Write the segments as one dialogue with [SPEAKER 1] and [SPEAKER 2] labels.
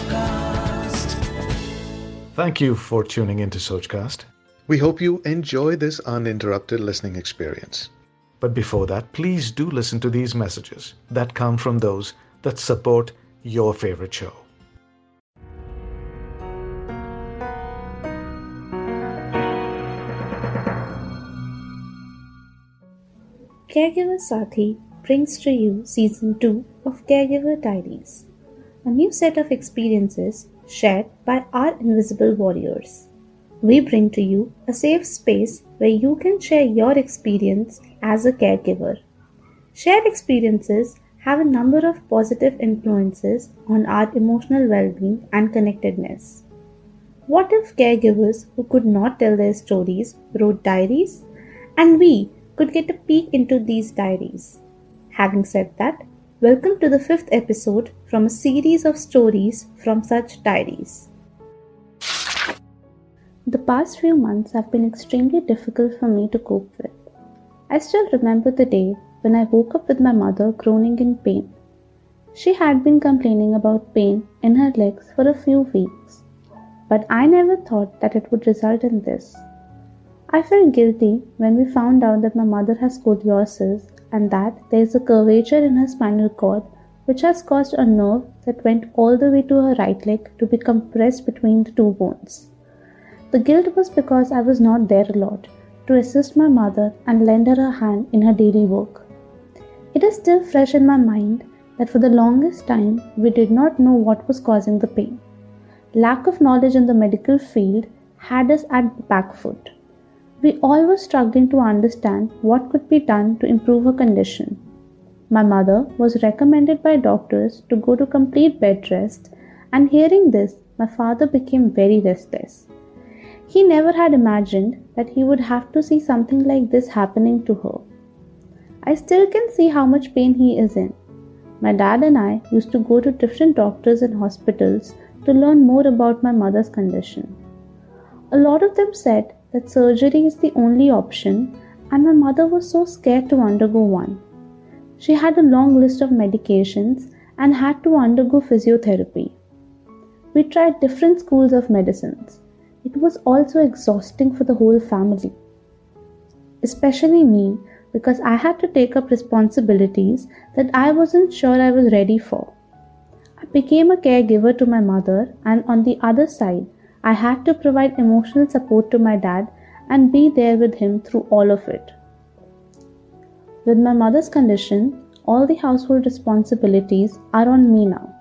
[SPEAKER 1] Sochcast.
[SPEAKER 2] Thank you for tuning into Sochcast.
[SPEAKER 3] We hope you enjoy this uninterrupted listening experience.
[SPEAKER 2] But before that, please do listen to these messages that come from those that support your favorite show.
[SPEAKER 4] Caregiver Sathi brings to you season 2 of Caregiver Diaries, a new set of experiences shared by our invisible warriors. We bring to you a safe space where you can share your experience as a caregiver. Shared experiences have a number of positive influences on our emotional well being and connectedness. What if caregivers who could not tell their stories wrote diaries? And we could get a peek into these diaries. Having said that, welcome to the fifth episode from a series of stories from such diaries. The past few months have been extremely difficult for me to cope with. I still remember the day when I woke up with my mother groaning in pain. She had been complaining about pain in her legs for a few weeks, but I never thought that it would result in this. I felt guilty when we found out that my mother has scoliosis and that there is a curvature in her spinal cord which has caused a nerve that went all the way to her right leg to be compressed between the two bones. The guilt was because I was not there a lot to assist my mother and lend her a hand in her daily work. It is still fresh in my mind that for the longest time we did not know what was causing the pain. Lack of knowledge in the medical field had us at the back foot. We all were struggling to understand what could be done to improve her condition. My mother was recommended by doctors to go to complete bed rest, and hearing this, my father became very restless. He never had imagined that he would have to see something like this happening to her. I still can see how much pain he is in. My dad and I used to go to different doctors and hospitals to learn more about my mother's condition. A lot of them said that surgery is the only option, and my mother was so scared to undergo one. She had a long list of medications and had to undergo physiotherapy. We tried different schools of medicines. It was also exhausting for the whole family, especially me because I had to take up responsibilities that I wasn't sure I was ready for. I became a caregiver to my mother, and on the other side, I had to provide emotional support to my dad and be there with him through all of it. With my mother's condition, all the household responsibilities are on me now.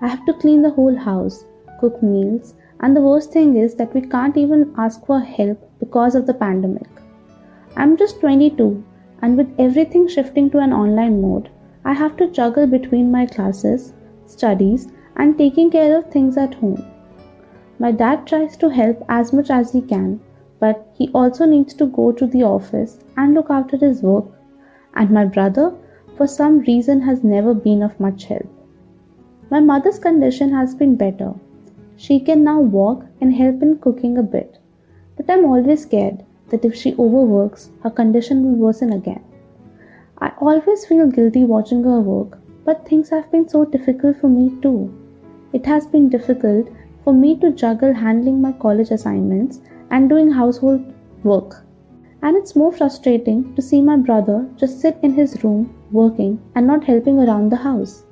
[SPEAKER 4] I have to clean the whole house, cook meals, and the worst thing is that we can't even ask for help because of the pandemic. I'm just 22, and with everything shifting to an online mode, I have to juggle between my classes, studies, and taking care of things at home. My dad tries to help as much as he can, but he also needs to go to the office and look after his work. And my brother, for some reason, has never been of much help. My mother's condition has been better. She can now walk and help in cooking a bit. But I'm always scared that if she overworks, her condition will worsen again. I always feel guilty watching her work, but things have been so difficult for me too. It has been difficult for me to juggle handling my college assignments and doing household work. And it's more frustrating to see my brother just sit in his room working and not helping around the house.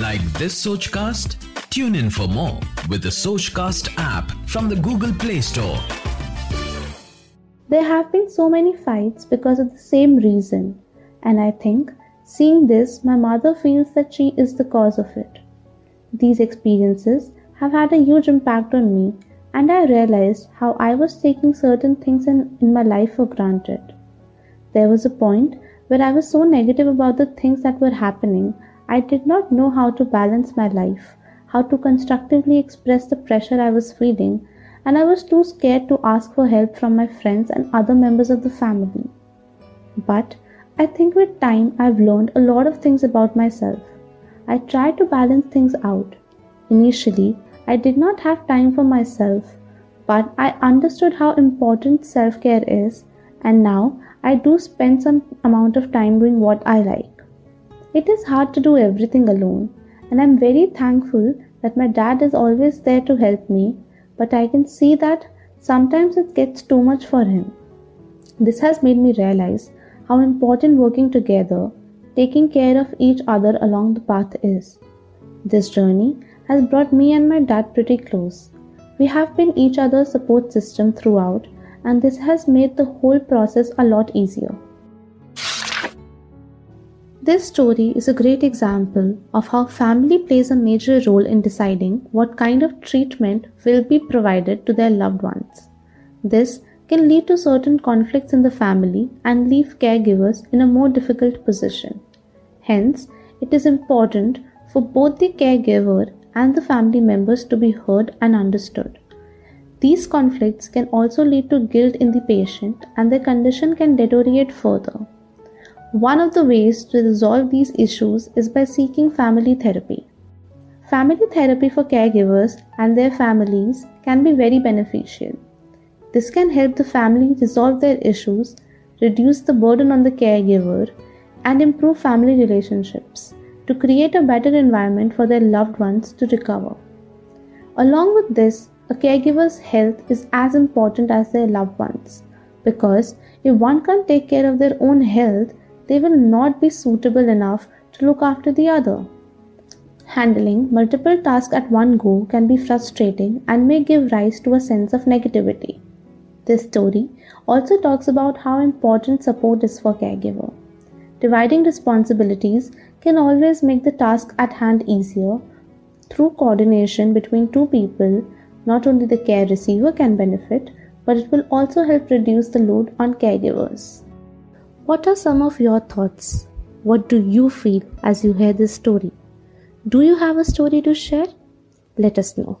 [SPEAKER 1] Like this Sochcast? Tune in for more with the Sochcast app from the Google Play Store.
[SPEAKER 4] There have been so many fights because of the same reason, and I think seeing this, my mother feels that she is the cause of it. These experiences have had a huge impact on me, and I realized how I was taking certain things in, in my life for granted. There was a point where I was so negative about the things that were happening, I did not know how to balance my life, how to constructively express the pressure I was feeling, and I was too scared to ask for help from my friends and other members of the family. But I think with time I've learned a lot of things about myself. I tried to balance things out. Initially, I did not have time for myself, but I understood how important self care is, and now I do spend some amount of time doing what I like. It is hard to do everything alone, and I'm very thankful that my dad is always there to help me, but I can see that sometimes it gets too much for him. This has made me realize how important working together, taking care of each other along the path is. This journey has brought me and my dad pretty close. We have been each other's support system throughout, and this has made the whole process a lot easier. This story is a great example of how family plays a major role in deciding what kind of treatment will be provided to their loved ones. This can lead to certain conflicts in the family and leave caregivers in a more difficult position. Hence, it is important for both the caregiver and the family members to be heard and understood. These conflicts can also lead to guilt in the patient and their condition can deteriorate further. One of the ways to resolve these issues is by seeking family therapy. Family therapy for caregivers and their families can be very beneficial. This can help the family resolve their issues, reduce the burden on the caregiver, and improve family relationships to create a better environment for their loved ones to recover. Along with this, a caregiver's health is as important as their loved ones because if one can't take care of their own health, they will not be suitable enough to look after the other. Handling multiple tasks at one go can be frustrating and may give rise to a sense of negativity. This story also talks about how important support is for caregiver. Dividing responsibilities can always make the task at hand easier. Through coordination between two people, not only the care receiver can benefit, but it will also help reduce the load on caregivers. What are some of your thoughts? What do you feel as you hear this story? Do you have a story to share? Let us know.